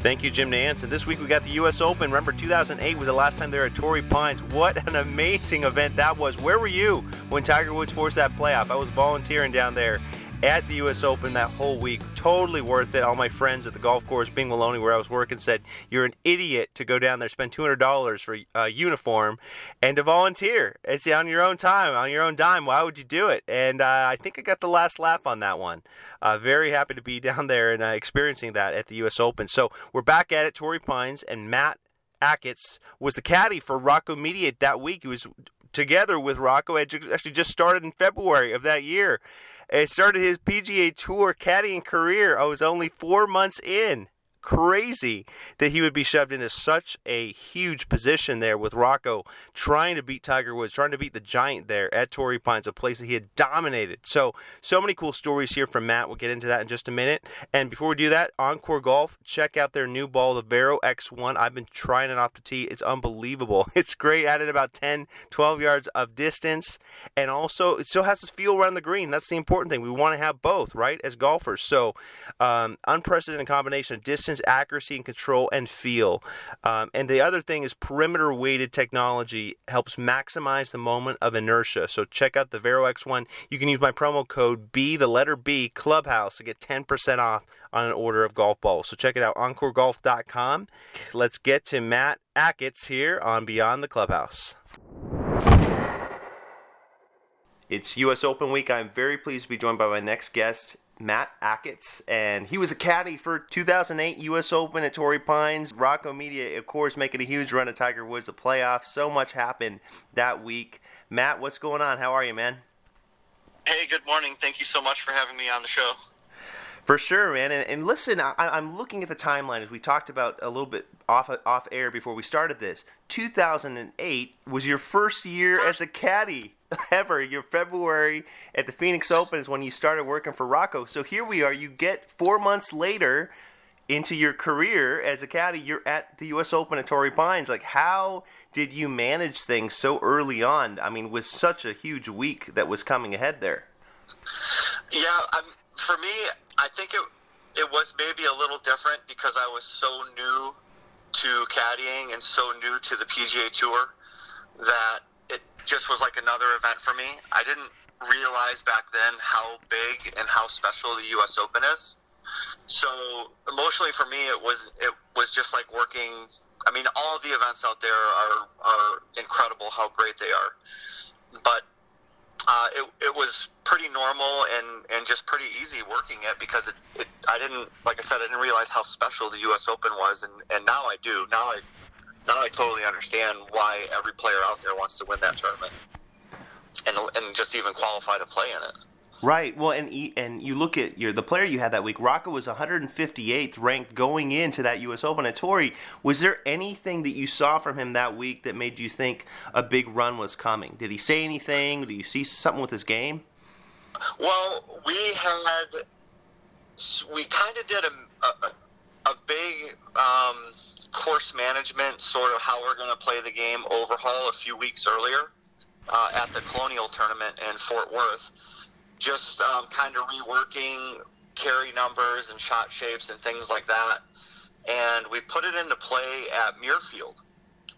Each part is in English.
Thank you, Jim Nantz. And this week we got the U.S. Open. Remember, 2008 was the last time they were at Torrey Pines. What an amazing event that was. Where were you when Tiger Woods forced that playoff? I was volunteering down there at the U.S. Open that whole week. Totally worth it. All my friends at the golf course, Bing Maloney, where I was working, said, You're an idiot to go down there, spend $200 for a uniform, and to volunteer. It's on your own time, on your own dime. Why would you do it? And uh, I think I got the last laugh on that one. Uh, very happy to be down there and uh, experiencing that at the U.S. Open. So we're back at it, Torrey Pines, and Matt Achatz was the caddy for Rocco Mediate that week. He was together with Rocco. Actually just started in February of that year. It started his PGA Tour caddying career. I was only four months in crazy that he would be shoved into such a huge position there with Rocco trying to beat Tiger Woods, trying to beat the giant there at Torrey Pines, a place that he had dominated. So, so many cool stories here from Matt. We'll get into that in just a minute. And before we do that, Encore Golf, check out their new ball, the Vero X1. I've been trying it off the tee. It's unbelievable. It's great, added about 10, 12 yards of distance. And also, it still has this feel around the green. That's the important thing. We want to have both, right, as golfers. So, um, unprecedented combination of distance accuracy and control and feel. Um, and the other thing is perimeter weighted technology helps maximize the moment of inertia. So check out the Vero X1. You can use my promo code B, the letter B, Clubhouse to get 10% off on an order of golf balls. So check it out, encoregolf.com. Let's get to Matt Achatz here on Beyond the Clubhouse. It's U.S. Open week. I'm very pleased to be joined by my next guest, Matt Achatz, and he was a caddy for 2008 U.S. Open at Torrey Pines. Rocco Mediate, of course, making a huge run at Tiger Woods, the playoffs. So much happened that week. Matt, what's going on? How are you, man? Hey, good morning. Thank you so much for having me on the show. For sure, man. And, and listen, I, am looking at the timeline as we talked about a little bit off off air before we started this. 2008 was your first year as a caddy ever. Your February at the Phoenix Open is when you started working for Rocco. So here we are. You get four months later into your career as a caddy. You're at the U.S. Open at Torrey Pines. Like, how did you manage things so early on? I mean, with such a huge week that was coming ahead there. Yeah, I'm, for me, I think it it was maybe a little different because I was so new to caddying and so new to the PGA Tour that just was like another event for me. I didn't realize back then how big and how special the U.S. Open is. So emotionally for me, it was it was just like working. I mean, all the events out there are are incredible. How great they are, but uh, it, it was pretty normal and, and just pretty easy working it because it, it I didn't like I said I didn't realize how special the U.S. Open was and, and now I do now I now I totally understand why every player out there wants to win that tournament and and just even qualify to play in it. Right. Well, and and you look at your the player you had that week. Rocco was 158th ranked going into that U.S. Open at Torrey. Was there anything that you saw from him that week that made you think a big run was coming? Did he say anything? Did you see something with his game? Well, we had we kind of did a a, a big um, course management sort of how we're going to play the game overhaul a few weeks earlier uh, at the Colonial Tournament in Fort Worth just um, kind of reworking carry numbers and shot shapes and things like that. And we put it into play at Muirfield,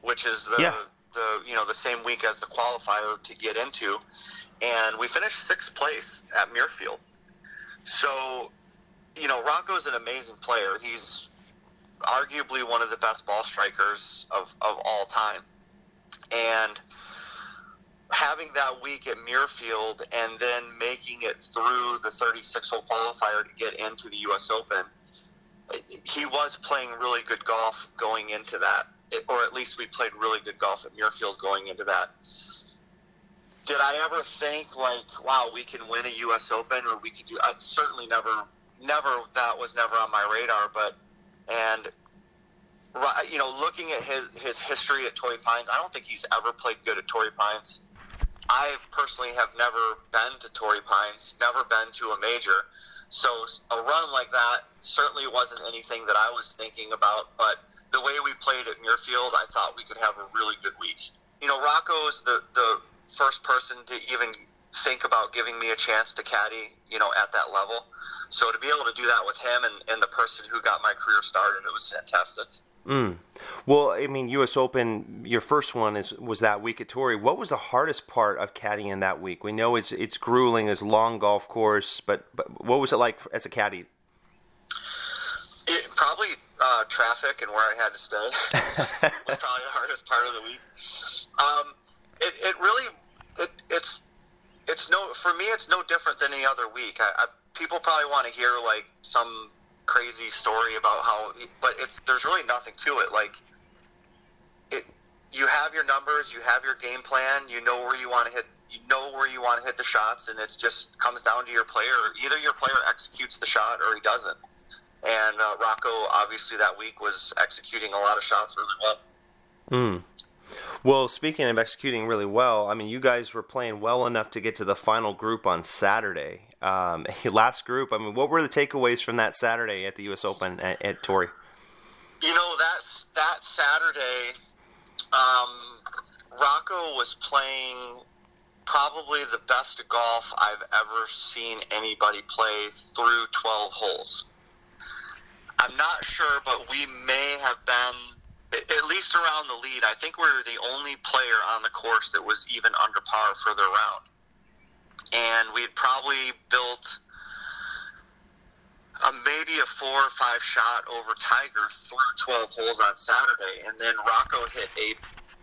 which is the yeah. the you know the same week as the qualifier to get into, and we finished sixth place at Muirfield. So, you know, Rocco's an amazing player. He's arguably one of the best ball strikers of, of all time. And having that week at Muirfield and then making it through the 36 hole qualifier to get into the U.S. Open, he was playing really good golf going into that, or at least we played really good golf at Muirfield going into that. did I ever think like, wow, we can win a U.S. Open or we could do? I certainly never, never. That was never on my radar. But and you know, looking at his his history at Torrey Pines, I don't think he's ever played good at Torrey Pines. I personally have never been to Torrey Pines, never been to a major. So a run like that certainly wasn't anything that I was thinking about. But the way we played at Muirfield, I thought we could have a really good week. You know, Rocco is the the first person to even think about giving me a chance to caddy, you know, at that level. So to be able to do that with him and, and the person who got my career started, it was fantastic. Mm. Well, I mean, U.S. Open, your first one is was that week at Torrey. What was the hardest part of caddying that week? We know it's it's grueling, it's long golf course, but but what was it like as a caddy? It, probably uh, traffic and where I had to stay was probably the hardest part of the week. Um, it, it really it, it's it's no for me it's no different than any other week. I, I, people probably want to hear like some crazy story about how, but it's there's really nothing to it. Like it, you have your numbers, you have your game plan, you know where you want to hit, you know where you want to hit the shots, and it just comes down to your player. Either your player executes the shot or he doesn't. And uh, Rocco, obviously, that week was executing a lot of shots really well. Hmm. Well, speaking of executing really well, I mean, you guys were playing well enough to get to the final group on Saturday. Um, last group, I mean, what were the takeaways from that Saturday at the U.S. Open at, at Torrey? You know, that that Saturday, um, Rocco was playing probably the best golf I've ever seen anybody play through 12 holes. I'm not sure, but we may have been at least around the lead, I think we were the only player on the course that was even under par for the round. And we'd probably built a, maybe a four or five shot over Tiger through 12 holes on Saturday. And then Rocco hit a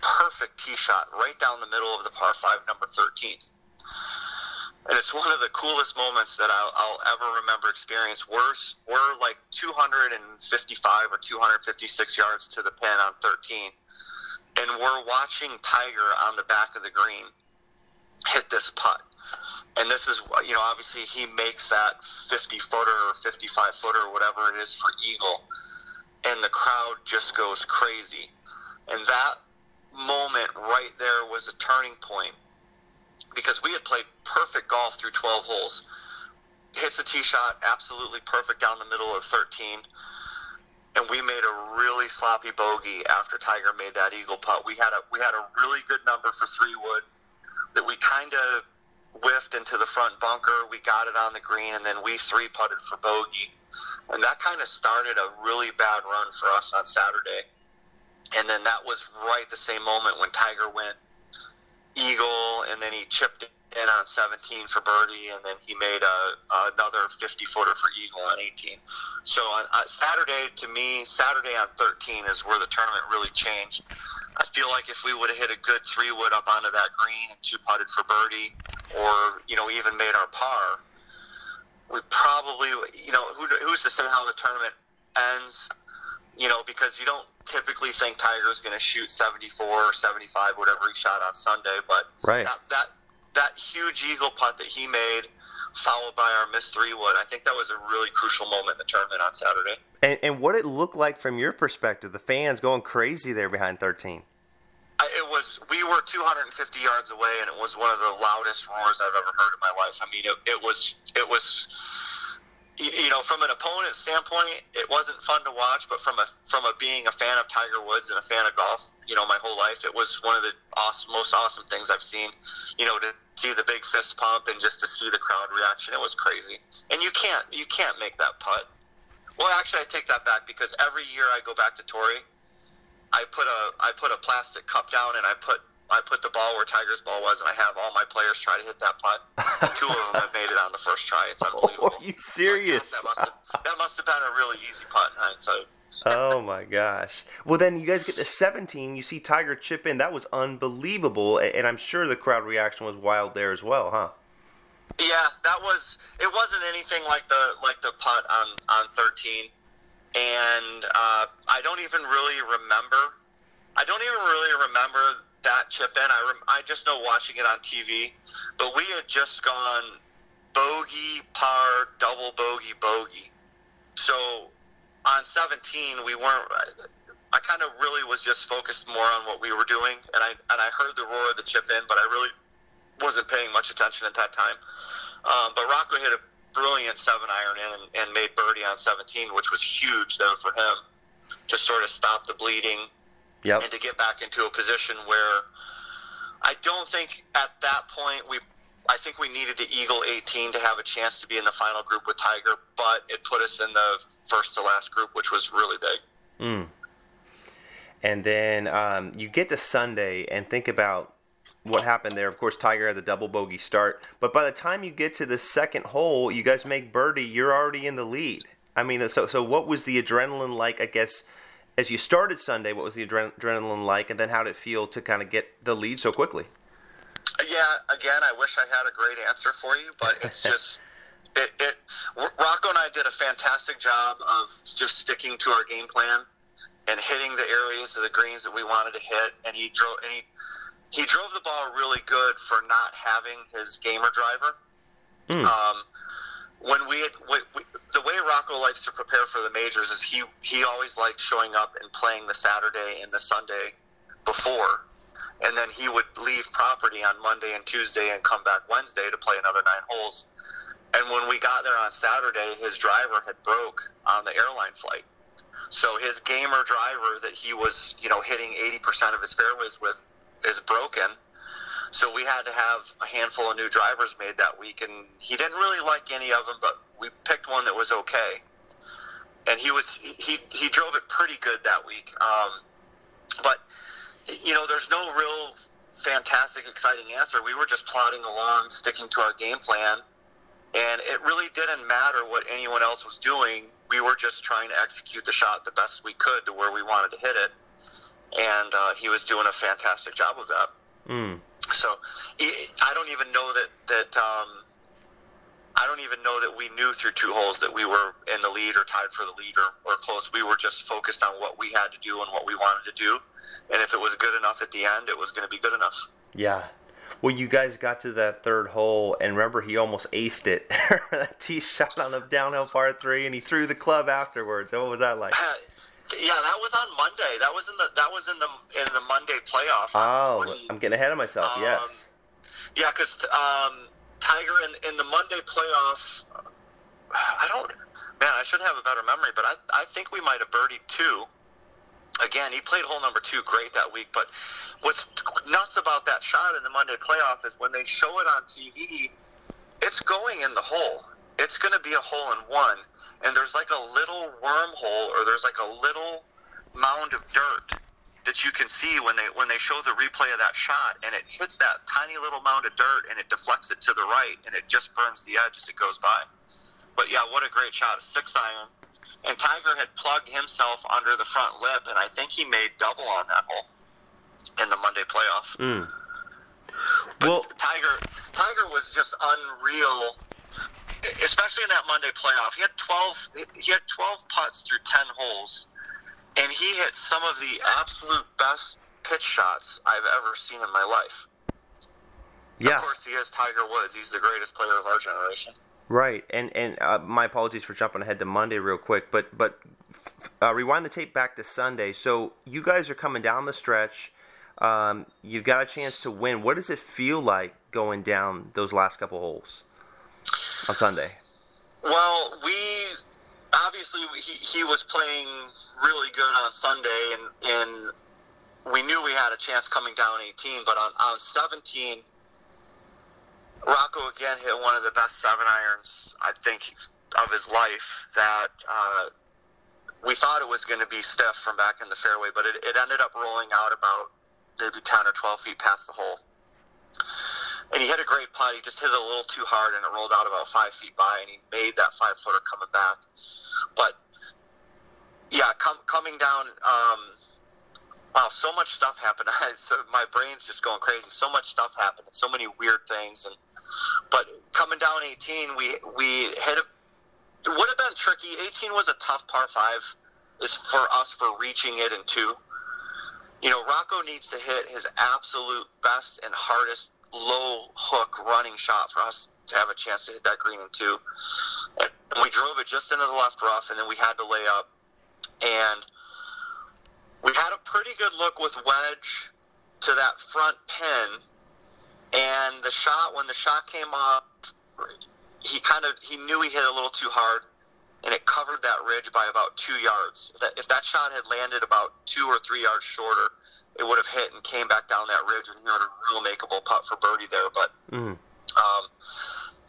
perfect tee shot right down the middle of the par five, number 13 and it's one of the coolest moments that I'll, I'll ever remember experience. We're we're like 255 or 256 yards to the pin on 13, and we're watching Tiger on the back of the green hit this putt. And this is, you know, obviously he makes that 50 footer or 55 footer or whatever it is for eagle, and the crowd just goes crazy. And that moment right there was a turning point because we had played perfect golf through 12 holes. Hits a tee shot absolutely perfect down the middle of 13. And we made a really sloppy bogey after Tiger made that eagle putt. We had a we had a really good number for three wood that we kind of whiffed into the front bunker. We got it on the green, and then we three putted for bogey, and that kind of started a really bad run for us on Saturday. And then that was right the same moment when Tiger went eagle, and then he chipped in on 17 for birdie, and then he made a, another 50 footer for eagle on 18. So on, on Saturday, to me, Saturday on 13 is where the tournament really changed. I feel like if we would have hit a good three wood up onto that green and two putted for birdie, or you know even made our par, we probably you know who, who's to say how the tournament ends? You know because you don't typically think Tiger's going to shoot 74 or 75, whatever he shot on Sunday. But right. that, that that huge eagle putt that he made, followed by our missed three wood, I think that was a really crucial moment in the tournament on Saturday. And, and what it looked like from your perspective, the fans going crazy there behind 13. It was. We were 250 yards away, and it was one of the loudest roars I've ever heard in my life. I mean, it, it was. It was you know, from an opponent standpoint, it wasn't fun to watch. But from a from a being a fan of Tiger Woods and a fan of golf, you know, my whole life, it was one of the awesome, most awesome things I've seen. You know, to see the big fist pump and just to see the crowd reaction, it was crazy. And you can't you can't make that putt. Well, actually, I take that back because every year I go back to Torrey, I put a I put a plastic cup down and I put I put the ball where Tiger's ball was, and I have all my players try to hit that putt. Two of them have made it on the first try. It's unbelievable. Are you serious? that, must have, that must have been a really easy putt in hindsight. oh my gosh! Well, then you guys get to 17. You see Tiger chip in. That was unbelievable, and I'm sure the crowd reaction was wild there as well, huh? Yeah, that was. It wasn't anything like the like the putt on on 13, and uh, I don't even really remember. I don't even really remember that chip in. I rem- I just know watching it on TV, but we had just gone bogey, par, double bogey, bogey. So on 17, we weren't. I kind of really was just focused more on what we were doing, and I and I heard the roar of the chip in, but I really wasn't paying much attention at that time. Um, but Rocco hit a brilliant seven iron in and, and made birdie on 17, which was huge though for him to sort of stop the bleeding Yep. and to get back into a position where I don't think at that point we. I think we needed the eagle 18 to have a chance to be in the final group with Tiger, but it put us in the first to last group, which was really big. Mm. And then um, you get to Sunday and think about what happened there. Of course, Tiger had the double bogey start, but by the time you get to the second hole, you guys make birdie. You're already in the lead. I mean, so so what was the adrenaline like? I guess as you started Sunday, what was the adrenaline like, and then how did it feel to kind of get the lead so quickly? Yeah, again, I wish I had a great answer for you, but it's just it. it Rocco and I did a fantastic job of just sticking to our game plan and hitting the areas of the greens that we wanted to hit, and he drove and he he drove the ball really good for not having his gamer driver. Mm. Um, when we, had, we, we the way Rocco likes to prepare for the majors is he he always liked showing up and playing the Saturday and the Sunday before, and then he would leave property on Monday and Tuesday and come back Wednesday to play another nine holes. And when we got there on Saturday, his driver had broke on the airline flight. So his gamer driver that he was, you know, hitting 80% of his fairways with is broken. So we had to have a handful of new drivers made that week, and he didn't really like any of them, but we picked one that was okay. And he was he he drove it pretty good that week. Um, but you know, there's no real fantastic, exciting answer. We were just plodding along, sticking to our game plan, and it really didn't matter what anyone else was doing. We were just trying to execute the shot the best we could to where we wanted to hit it, and uh, he was doing a fantastic job of that. Mm. So I don't even know that that um, I don't even know that we knew through two holes that we were in the lead or tied for the lead or, or close. We were just focused on what we had to do and what we wanted to do, and if it was good enough at the end, it was going to be good enough. Yeah. Well, you guys got to that third hole, and remember, he almost aced it. that tee shot on the downhill par three, and he threw the club afterwards. What was that like? Yeah, that was on Monday. That was in the that was in the in the Monday playoff. Oh, 20. I'm getting ahead of myself. Um, yes. Yeah, because um, Tiger in in the Monday playoff, I don't. Man, I should have a better memory, but I I think we might have birdied two. Again, he played hole number two great that week, but what's nuts about that shot in the Monday playoff is when they show it on TV, it's going in the hole. It's going to be a hole in one, and there's like a little wormhole or there's like a little mound of dirt that you can see when they when they show the replay of that shot, and it hits that tiny little mound of dirt and it deflects it to the right, and it just burns the edge as it goes by. But yeah, what a great shot! A six iron, and Tiger had plugged himself under the front lip, and I think he made double on that hole in the Monday playoff. Mm. But Well- Tiger, Tiger was just unreal, especially in that Monday playoff. He had twelve. He had twelve putts through ten holes, and he hit some of the absolute best pitch shots I've ever seen in my life. Yeah. Of course, he is Tiger Woods. He's the greatest player of our generation. Right, and and uh, my apologies for jumping ahead to Monday real quick, but but uh, rewind the tape back to Sunday. So you guys are coming down the stretch. Um, you've got a chance to win. What does it feel like going down those last couple holes on Sunday? Well, we obviously he, he was playing really good on Sunday, and and we knew we had a chance coming down 18. But on on 17, Rocco again hit one of the best seven irons I think of his life. That uh, we thought it was going to be stiff from back in the fairway, but it, it ended up rolling out about maybe 10 or 12 feet past the hole. And he hit a great putt. He just hit it a little too hard, and it rolled out about five feet by, and he made that five footer coming back. But yeah, com- coming down. Um, wow, so much stuff happened. so my brain's just going crazy. So much stuff happened. So many weird things. And but coming down 18, we we hit a. It would have been tricky. 18 was a tough par five, is for us for reaching it in two. you know, Rocco needs to hit his absolute best and hardest low hook running shot for us to have a chance to hit that green in two. And we drove it just into the left rough, and then we had to lay up. And we had a pretty good look with wedge to that front pin. And the shot, when the shot came up, he kind of he knew he hit a little too hard, and it covered that ridge by about two yards. If that, if that shot had landed about two or three yards shorter, it would have hit and came back down that ridge, and he had a real makeable putt for birdie there. But Mm. um,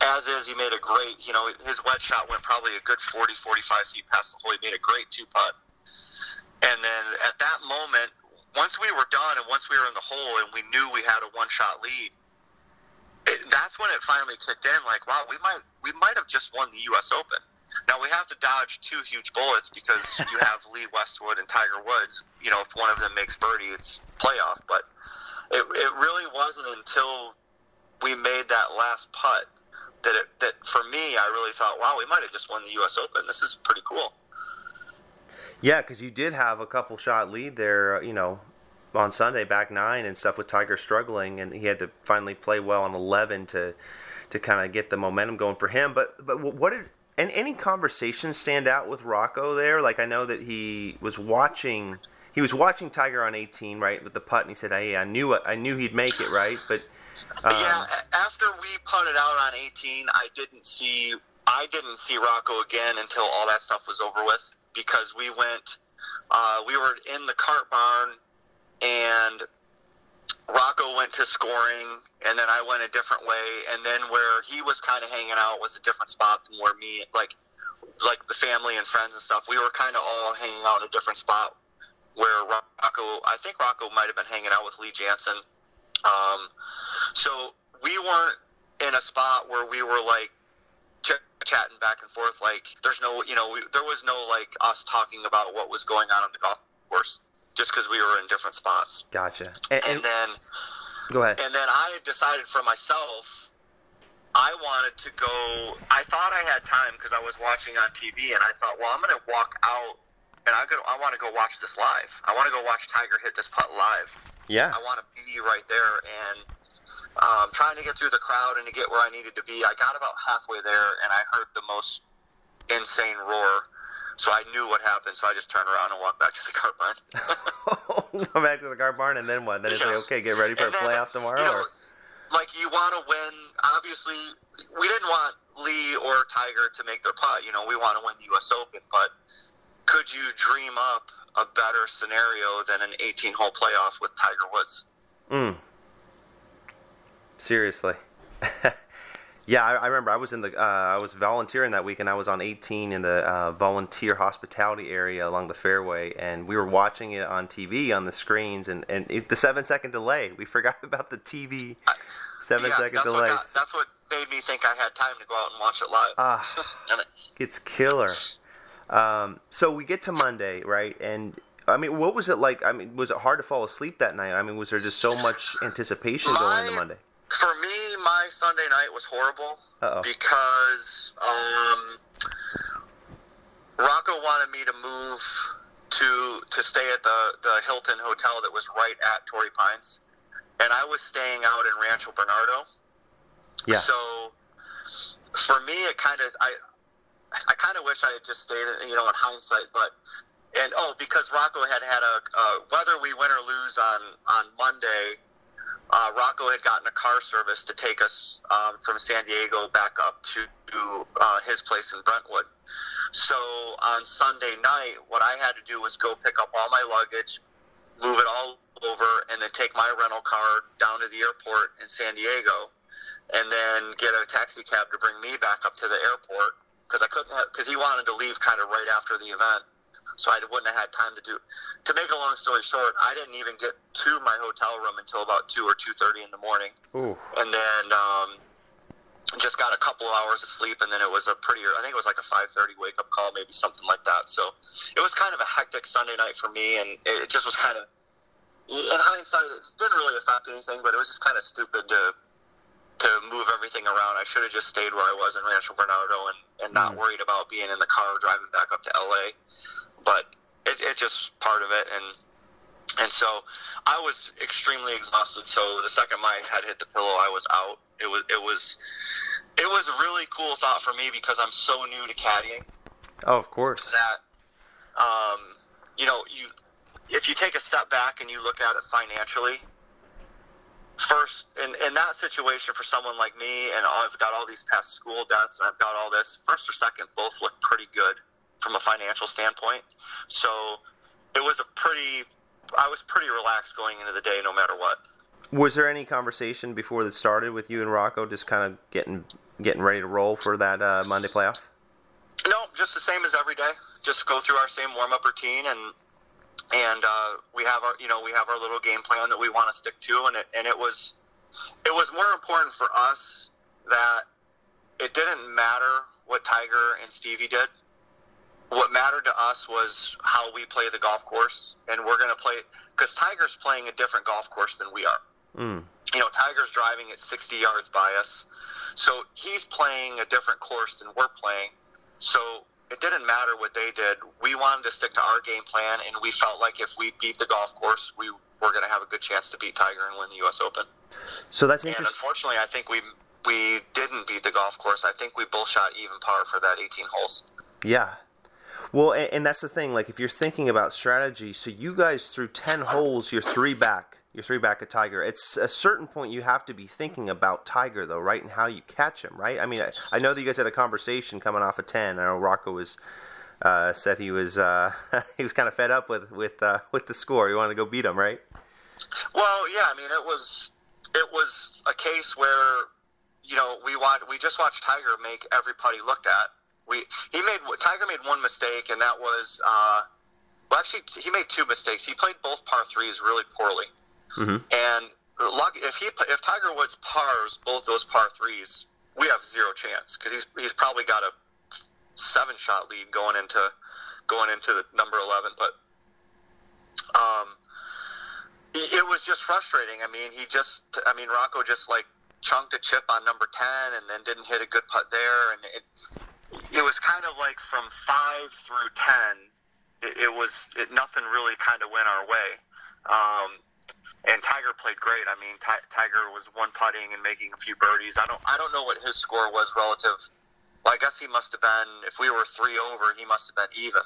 as is, he made a great. You know, his wedge shot went probably a good 40, 45 feet past the hole. He made a great two putt, and then at that moment, once we were done and once we were in the hole and we knew we had a one shot lead, it, that's when it finally kicked in. Like, wow, we might we might have just won the U.S. Open. Now we have to dodge two huge bullets because you have Lee Westwood and Tiger Woods. You know, if one of them makes birdie, it's playoff. But it, it really wasn't until we made that last putt that it, that for me, I really thought, wow, we might have just won the U.S. Open. This is pretty cool. Yeah, because you did have a couple shot lead there, uh, you know, on Sunday, back nine and stuff with Tiger struggling, and he had to finally play well on 11 to to kind of get the momentum going for him. But but what did and any conversations stand out with Rocco there? Like I know that he was watching he was watching Tiger on 18, right, with the putt, and he said, "Hey, I knew it, I knew he'd make it, right?" But um, yeah, after we putted out on 18, I didn't see I didn't see Rocco again until all that stuff was over with because we went uh, we were in the cart barn and Rocco went to scoring and then I went a different way and then where he was kind of hanging out was a different spot than where me like like the family and friends and stuff we were kind of all hanging out in a different spot where Rocco I think Rocco might have been hanging out with Lee Janzen um, so we weren't in a spot where we were like ch- chatting back and forth. Like there's no, you know, we, there was no like us talking about what was going on on the golf course, just because we were in different spots. gotcha. And, And, and then, go ahead. and then I had decided for myself. I wanted to go. I thought I had time because I was watching on TV, and I thought, well, I'm going to walk out, and I go. I want to go watch this live. I want to go watch Tiger hit this putt live. yeah, I want to be right there and um, trying to get through the crowd and to get where I needed to be. I got about halfway there and I heard the most insane roar. So I knew what happened. So I just turned around and walked back to the cart barn. go back to the car barn, and then what? Then it's like, okay, get ready for And a then, playoff tomorrow. You know, like you want to win. Obviously, we didn't want Lee or Tiger to make their putt. You know, we want to win the U.S. Open, but could you dream up a better scenario than an 18-hole playoff with Tiger Woods? Mm. Seriously. yeah, I, I remember I was in the uh, I was volunteering that week, and I was on 18 in the uh, volunteer hospitality area along the fairway, and we were watching it on TV on the screens, and and it, the seven second delay. We forgot about the TV seven yeah, second delay. That's what made me think I had time to go out and watch it live. Ah. It's killer. Um, so we get to Monday, right? And I mean, what was it like? I mean, was it hard to fall asleep that night? I mean, was there just so much anticipation going into Monday? For me, my Sunday night was horrible Uh-oh. because um, Rocco wanted me to move to to stay at the the Hilton hotel that was right at Torrey Pines, and I was staying out in Rancho Bernardo. Yeah. So for me, it kind of I I kind of wish I had just stayed, you know, in hindsight, but. And oh, because Rocco had had a uh, whether we win or lose on on Monday, uh, Rocco had gotten a car service to take us um, from San Diego back up to uh, his place in Brentwood. So on Sunday night, what I had to do was go pick up all my luggage, move it all over, and then take my rental car down to the airport in San Diego, and then get a taxi cab to bring me back up to the airport because I couldn't because he wanted to leave kind of right after the event so I wouldn't have had time to do. To make a long story short, I didn't even get to my hotel room until about two or two thirty in the morning, Ooh. and then um, just got a couple hours of sleep, and then it was a pretty. I think it was like a five thirty wake up call, maybe something like that. So it was kind of a hectic Sunday night for me, and it just was kind of. In hindsight, it didn't really affect anything, but it was just kind of stupid to to move everything around. I should have just stayed where I was in Rancho Bernardo and, and not Mm. worried about being in the car driving back up to LA. But it, it's just part of it, and And so I was extremely exhausted. So the second my head hit the pillow, I was out. It was it was it was a really cool thought for me because I'm so new to caddying. Oh, of course. That um, you know, you if you take a step back and you look at it financially, first in, in that situation for someone like me and I've got all these past school debts and I've got all this, first or second both look pretty good from a financial standpoint. So it was a pretty I was pretty relaxed going into the day no matter what. Was there any conversation before this started with you and Rocco just kind of getting getting ready to roll for that uh, Monday playoff? No, just the same as every day. Just go through our same warm up routine and and uh, we have our you know we have our little game plan that we want to stick to and it and it was it was more important for us that it didn't matter what Tiger and Stevie did. What mattered to us was how we play the golf course, and we're going to play because Tiger's playing a different golf course than we are. Mm. You know, Tiger's driving at 60 yards by us, so he's playing a different course than we're playing. So it didn't matter what they did. We wanted to stick to our game plan, and we felt like if we beat the golf course, we were going to have a good chance to beat Tiger and win the U.S. Open. So that's And unfortunately, I think we we didn't beat the golf course. I think we both shot even par for that 18 holes. Yeah. Well, and, and that's the thing. Like, if you're thinking about strategy, so you guys through ten holes, you're three back. You're three back at Tiger. It's a certain point you have to be thinking about Tiger, though, right? And how you catch him, right? I mean, I, I know that you guys had a conversation coming off a ten. I know Rocco was uh, said he was uh, he was kind of fed up with with uh, with the score. He wanted to go beat him, right? Well, yeah, I mean, it was it was a case where you know we watch, we just watched Tiger make every putt he looked at. We he made Tiger made one mistake, and that was uh, well, actually he made two mistakes. He played both par threes really poorly, Mhm. and if he if Tiger Woods pars both those par threes, we have zero chance because he's he's probably got a seven shot lead going into going into the number eleven, but. Um, it was just frustrating. I mean, he just, I mean, Rocco just like chunked a chip on number 10 and then didn't hit a good putt there. And it, it was kind of like from five through 10, it, it was, it, nothing really kind of went our way. Um, and Tiger played great. I mean, Ti Tiger was one putting and making a few birdies. I don't, I don't know what his score was relative. Well, I guess he must have been, if we were three over, he must have been even.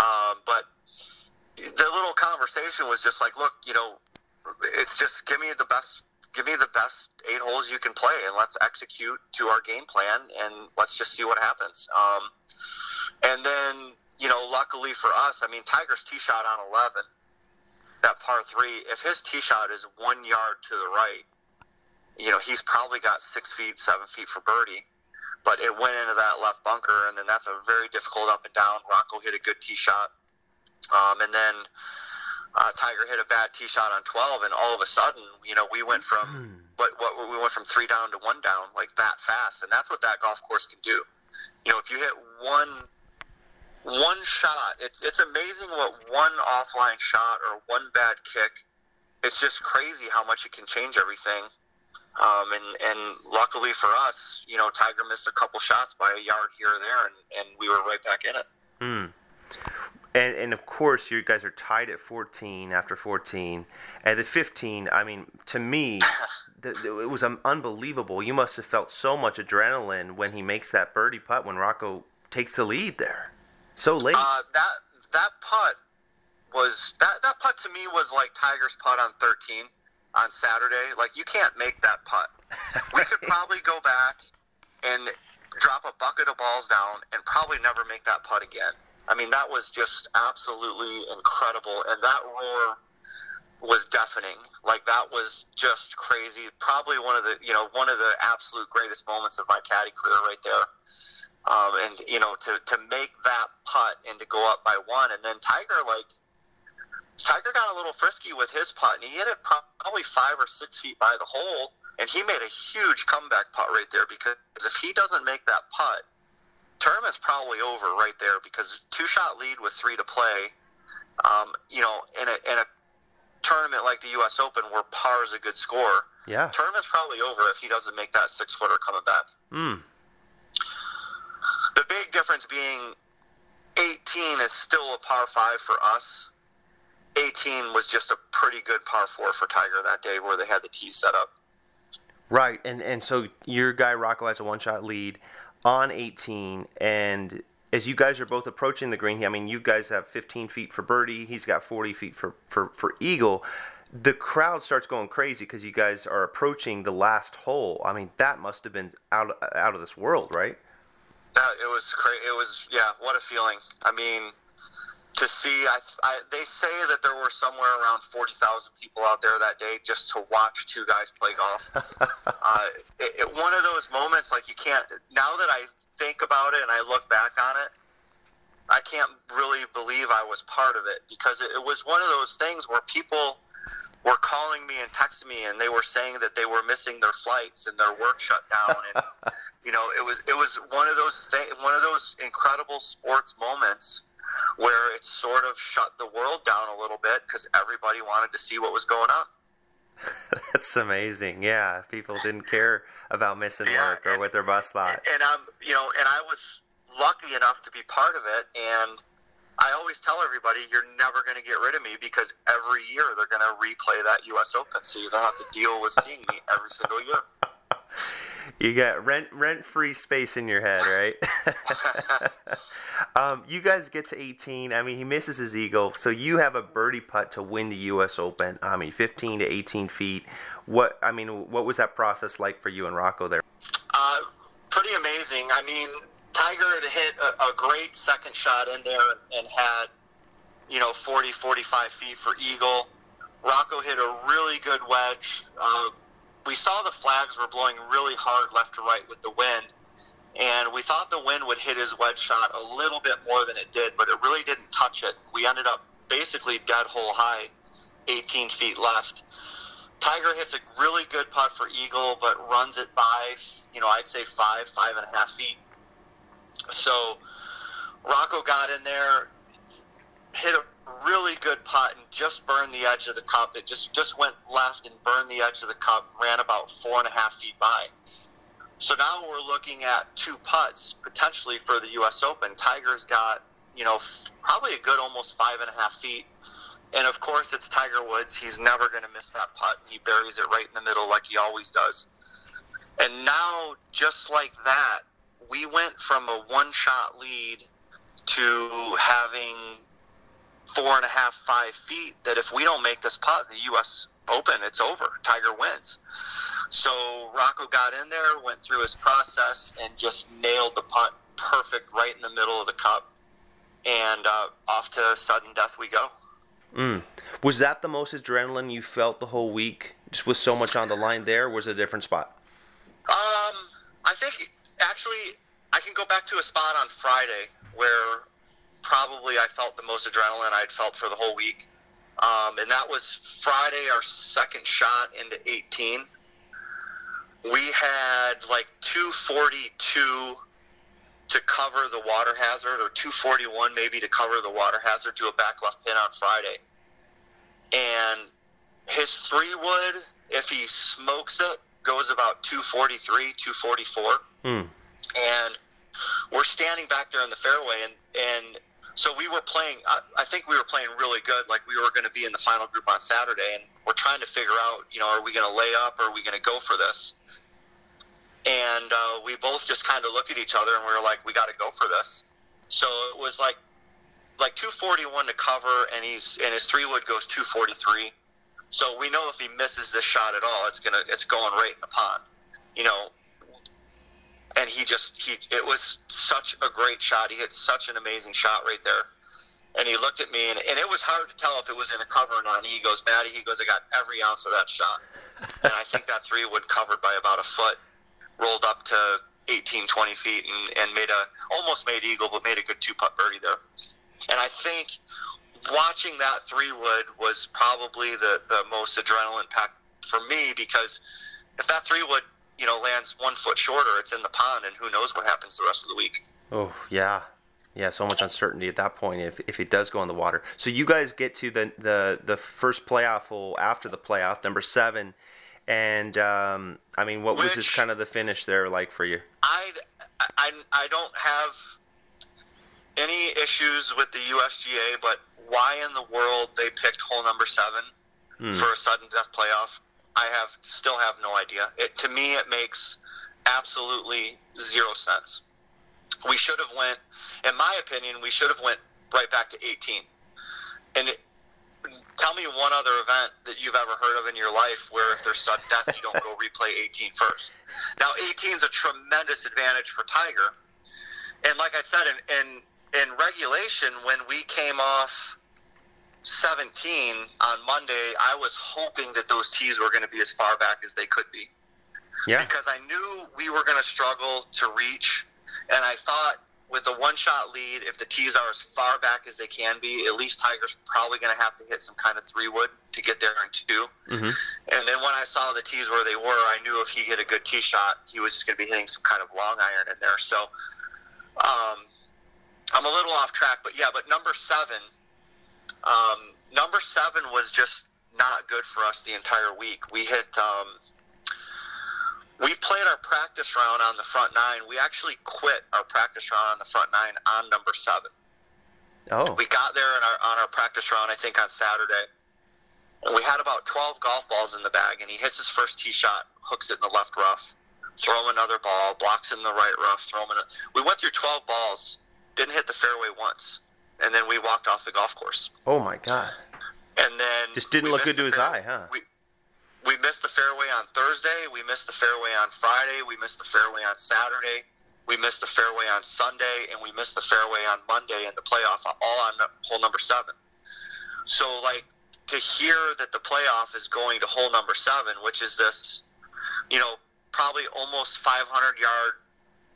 Um, but the little conversation was just like, look, you know, it's just give me the best, give me the best eight holes you can play, and let's execute to our game plan, and let's just see what happens. Um, and then, you know, luckily for us, I mean, Tiger's tee shot on eleven, that par three. If his tee shot is one yard to the right, you know, he's probably got six feet, seven feet for birdie. But it went into that left bunker, and then that's a very difficult up and down. Rocco hit a good tee shot. Um, and then uh, Tiger hit a bad tee shot on 12, and all of a sudden, you know, we went from what, what we went from three down to one down like that fast, and that's what that golf course can do. You know, if you hit one one shot, it's it's amazing what one offline shot or one bad kick. It's just crazy how much it can change everything. Um, and and luckily for us, you know, Tiger missed a couple shots by a yard here or there, and, and we were right back in it. Mm. And, and of course, you guys are tied at 14 after 14. At the 15, I mean, to me, it was um, unbelievable. You must have felt so much adrenaline when he makes that birdie putt when Rocco takes the lead there. So late. Uh, that that putt was that that putt to me was like Tiger's putt on 13 on Saturday. Like you can't make that putt. We could probably go back and drop a bucket of balls down and probably never make that putt again. I mean, that was just absolutely incredible, and that roar was deafening. Like that was just crazy. Probably one of the you know one of the absolute greatest moments of my caddy career right there. Um, and you know to to make that putt and to go up by one, and then Tiger like Tiger got a little frisky with his putt, and he hit it probably five or six feet by the hole, and he made a huge comeback putt right there because if he doesn't make that putt, tournament's probably over right there because two shot lead with three to play. Um, you know, in a in a tournament like the U.S. Open where par is a good score, yeah. tournament's probably over if he doesn't make that six footer coming back. Mm. The big difference being 18 is still a par five for us, 18 was just a pretty good par four for Tiger that day, where they had the tee set up. Right, and and so your guy Rocco has a one shot lead on 18, and as you guys are both approaching the green, I mean, you guys have 15 feet for birdie, he's got 40 feet for for for eagle. The crowd starts going crazy because you guys are approaching the last hole. I mean, that must have been out out of this world, right? Uh, it was crazy. It was yeah. What a feeling. I mean, to see. I, I, they say that there were somewhere around forty thousand people out there that day just to watch two guys play golf. uh, it, it, one of those moments, like you can't. Now that I think about it and I look back on it, I can't really believe I was part of it because it, it was one of those things where people were calling me and texting me and they were saying that they were missing their flights and their work shut down and you know it was it was one of those th- one of those incredible sports moments where it sort of shut the world down a little bit because everybody wanted to see what was going on. That's amazing. Yeah, people didn't care about missing yeah, work or and, what their bus thought. And, and I'm, you know, and I was lucky enough to be part of it. And I always tell everybody, you're never going to get rid of me because every year they're going to replay that U.S. Open, so you're going to have to deal with seeing me every single year. You got rent rent free space in your head, right? um, you guys get to 18. I mean, he misses his eagle, so you have a birdie putt to win the U.S. Open. I mean, 15 to 18 feet. What I mean, what was that process like for you and Rocco there? Uh, pretty amazing. I mean, Tiger had hit a, a great second shot in there and had, you know, 40, 45 feet for eagle. Rocco hit a really good wedge. Uh, we saw the flags were blowing really hard left to right with the wind, and we thought the wind would hit his wedge shot a little bit more than it did, but it really didn't touch it. We ended up basically dead hole high, 18 feet left. Tiger hits a really good putt for eagle, but runs it by, you know, I'd say five, five and a half feet. So Rocco got in there, hit a really good putt and just burned the edge of the cup. It just just went left and burned the edge of the cup. Ran about four and a half feet by. So now we're looking at two putts potentially for the U.S. Open. Tiger's got you know probably a good almost five and a half feet. And of course, it's Tiger Woods. He's never going to miss that putt. He buries it right in the middle like he always does. And now, just like that, we went from a one shot lead to having four and a half, five feet that if we don't make this putt, the U.S. Open, it's over. Tiger wins. So Rocco got in there, went through his process, and just nailed the putt perfect right in the middle of the cup. And uh, off to sudden death we go. Mm. Was that the most adrenaline you felt the whole week? Just with so much on the line there, was it a different spot? Um, I think actually I can go back to a spot on Friday where probably I felt the most adrenaline I'd felt for the whole week. Um, and that was Friday, our second shot into 18. We had like 242 to cover the water hazard, or 241 maybe to cover the water hazard to a back left pin on Friday. And his three wood, if he smokes it, goes about 243, 244. Hmm. And we're standing back there in the fairway, and, and so we were playing. I, I think we were playing really good. Like we were going to be in the final group on Saturday, and we're trying to figure out, you know, are we going to lay up or are we going to go for this? And uh, we both just kind of looked at each other and we were like, we got to go for this. So it was like like 241 to cover, and he's and his three wood goes 243. So we know if he misses this shot at all, it's gonna it's going right in the pond. You know, and he just he it was such a great shot. He hit such an amazing shot right there. And he looked at me, and, and it was hard to tell if it was in a cover or not. He goes, Maddie, he goes, I got every ounce of that shot. and I think that three wood covered by about a foot, rolled up to 18, 20 feet, and, and made a almost made eagle, but made a good two putt birdie there. And I think watching that three wood was probably the, the most adrenaline packed for me because if that three wood you know, lands one foot shorter, it's in the pond, and who knows what happens the rest of the week. Oh yeah, yeah. So much uncertainty at that point if if it does go in the water. So you guys get to the the the first playoff hole after the playoff, number seven, and um, I mean, what Which, was just kind of the finish there like for you? I I I don't have any issues with the USGA, but why in the world they picked hole number seven Hmm. for a sudden death playoff. I have still have no idea. It to me it makes absolutely zero sense. We should have went, in my opinion, we should have went right back to 18. And it, tell me one other event that you've ever heard of in your life where if there's sudden death, you don't go replay 18 first. Now 18 is a tremendous advantage for Tiger. And like I said, in, in in regulation, when we came off 17 on Monday, I was hoping that those tees were going to be as far back as they could be Yeah. because I knew we were going to struggle to reach, and I thought with a one-shot lead, if the tees are as far back as they can be, at least Tiger's probably going to have to hit some kind of three wood to get there in 2 Mhm. And then when I saw the tees where they were, I knew if he hit a good tee shot, he was just going to be hitting some kind of long iron in there. So, um, I'm a little off track, but yeah, but number seven, um, number seven was just not good for us the entire week. We hit, um, we played our practice round on the front nine. We actually quit our practice round on the front nine on number seven. Oh. We got there in our, on our practice round, I think on Saturday, and we had about 12 golf balls in the bag, and he hits his first tee shot, hooks it in the left rough, throw him another ball, blocks in the right rough, throw him in. A, we went through 12 balls, didn't hit the fairway once, and then we walked off the golf course. Oh my God. And then Just didn't look good to his fair- eye, huh? We, we missed the fairway on Thursday. We missed the fairway on Friday. We missed the fairway on Saturday. We missed the fairway on Sunday, and we missed the fairway on Monday in the playoff, all on hole number seven. So, like, to hear that the playoff is going to hole number seven, which is this, you know, probably almost 500 yard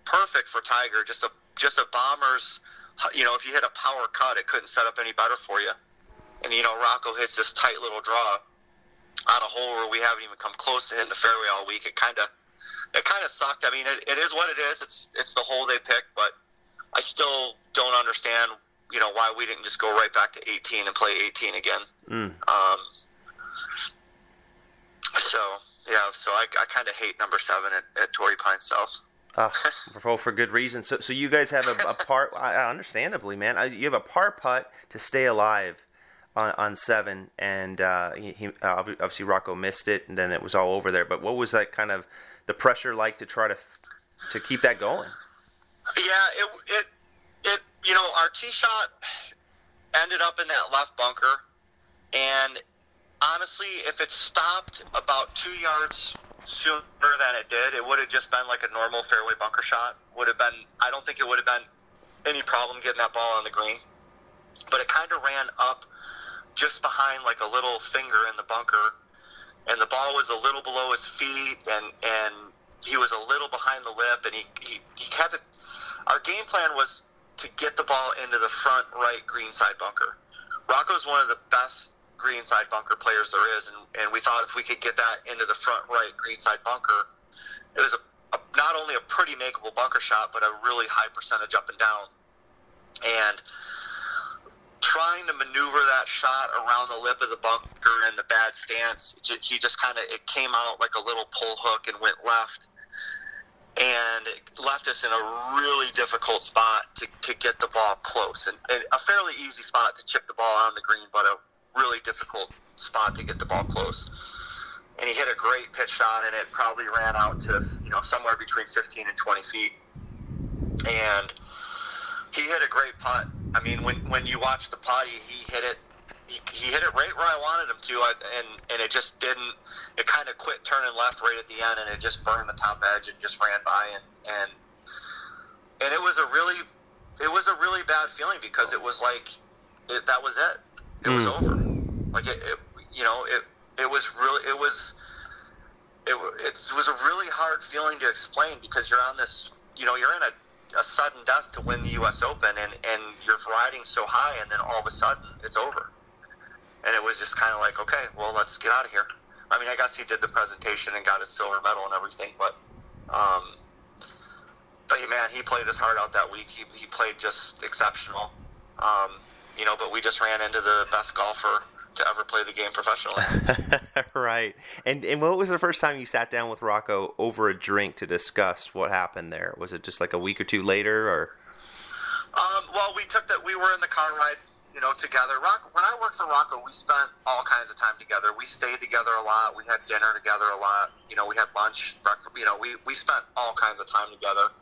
perfect for Tiger, just a just a bomber's, you know, if you hit a power cut, it couldn't set up any better for you. And you know, Rocco hits this tight little draw on a hole where we haven't even come close to hitting the fairway all week. It kind of it kind of sucked. I mean, it, it is what it is. It's it's the hole they picked, but I still don't understand, you know, why we didn't just go right back to 18 and play 18 again. Mm. Um, so yeah, so I, I kind of hate number seven at, at Torrey Pine South. Uh, for, for good reason. So, so you guys have a, a I- understandably, man. I- You have a par putt to stay alive on, on seven, and uh, he, he obviously Rocco missed it, and then it was all over there. But what was that kind of the pressure like to try to to keep that going? Yeah, it it it you know our tee shot ended up in that left bunker, and honestly, if it stopped about two yards sooner than it did, it would have just been like a normal fairway bunker shot. Would have been. I don't think it would have been any problem getting that ball on the green, but it kind of ran up just behind like a little finger in the bunker, and the ball was a little below his feet, and and he was a little behind the lip, and he he, he had to. Our game plan was to get the ball into the front right green side bunker. Rocco's one of the best green side bunker players there is, and, and we thought if we could get that into the front right green side bunker, it was a, a not only a pretty makeable bunker shot, but a really high percentage up and down. And trying to maneuver that shot around the lip of the bunker in the bad stance, he just kind of it came out like a little pull hook and went left, and it left us in a really difficult spot to, to get the ball close, and, and a fairly easy spot to chip the ball on the green, but a really difficult spot to get the ball close. And he hit a great pitch shot, and it probably ran out to you know somewhere between 15 and 20 feet, and he hit a great putt. I mean, when when you watch the putt, he, hit it. He, he hit it right where I wanted him to, I, and and it just didn't. It kind of quit turning left right at the end, and it just burned the top edge and just ran by, and and and it was a really, it was a really bad feeling because it was like, it, that was it. It was hmm. over. Like it, it, you know, it it was really, it was. It, it was a really hard feeling to explain because you're on this, you know, you're in a a sudden death to win the U.S. Open, and and you're riding so high, and then all of a sudden it's over. And it was just kind of like, okay, well, let's get out of here. I mean, I guess he did the presentation and got his silver medal and everything, but, um, but man, he played his heart out that week. He he played just exceptional. Um, you know, but we just ran into the best golfer to ever play the game professionally. right. And and what was the first time you sat down with Rocco over a drink to discuss what happened there? Was it just like a week or two later, or? Um, well, we took that. We were in the car ride you know, together. Rock, when I worked for Rocco, we spent all kinds of time together. We stayed together a lot. We had dinner together a lot. You know, we had lunch, breakfast. You know, we, we spent all kinds of time together.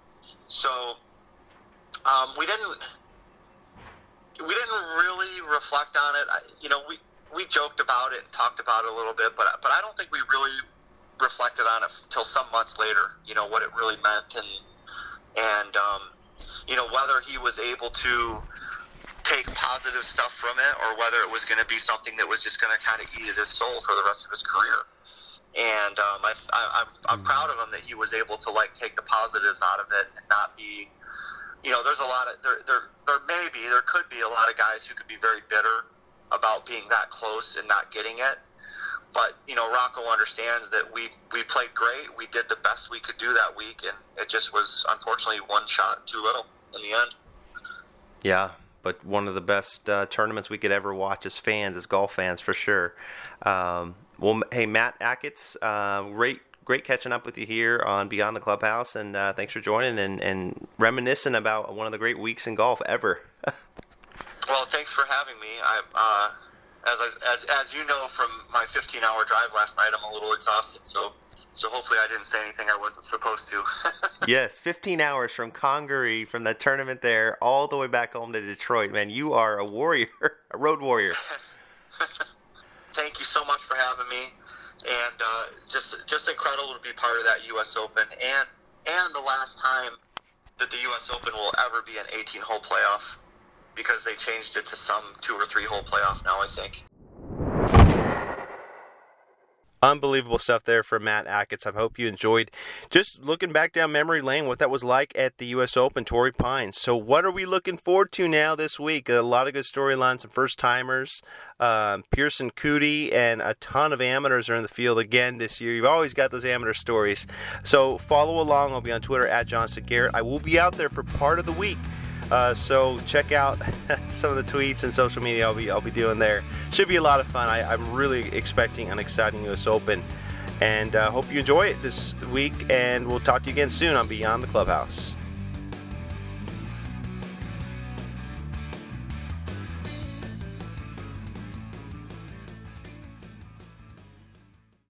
So um, we didn't we didn't really reflect on it. I, you know, we we joked about it and talked about it a little bit, but but I don't think we really reflected on it until some months later. You know what it really meant and and um, you know whether he was able to take positive stuff from it or whether it was going to be something that was just going to kind of eat at his soul for the rest of his career. And um, I, I, I'm I'm proud of him that he was able to like take the positives out of it and not be you know, there's a lot of there, there, there may be, there could be a lot of guys who could be very bitter about being that close and not getting it. But you know, Rocco understands that we we played great. We did the best we could do that week, and it just was unfortunately one shot too little in the end. Yeah, but one of the best uh, tournaments we could ever watch as fans, as golf fans, for sure. Um, well, hey, Matt Achatz, uh, great great catching up with you here on Beyond the Clubhouse, and uh, thanks for joining and, and reminiscing about one of the great weeks in golf ever. well, thanks for having me. I, uh, as, I, as as you know from my 15-hour drive last night, I'm a little exhausted, so so hopefully I didn't say anything I wasn't supposed to. yes, 15 hours from Congaree, from the tournament there, all the way back home to Detroit. Man, you are a warrior, a road warrior. Thank you so much for having me and uh, just just incredible to be part of that U.S. Open, and and the last time that the U.S. Open will ever be an 18-hole playoff because they changed it to some two or three hole playoff now. I think. Unbelievable stuff there from Matt Achatz. I hope you enjoyed just looking back down memory lane, what that was like at the U.S. Open, Torrey Pines. So, what are we looking forward to now this week? A lot of good storylines, some first timers. Um, Pierceson Coody and a ton of amateurs are in the field again this year. You've always got those amateur stories. So, follow along. I'll be on Twitter at Johnston Garrett. I will be out there for part of the week. Uh, so check out some of the tweets and social media I'll be I'll be doing there. Should be a lot of fun. I, am really expecting an exciting U.S. Open, and uh, hope you enjoy it this week. And we'll talk to you again soon on Beyond the Clubhouse.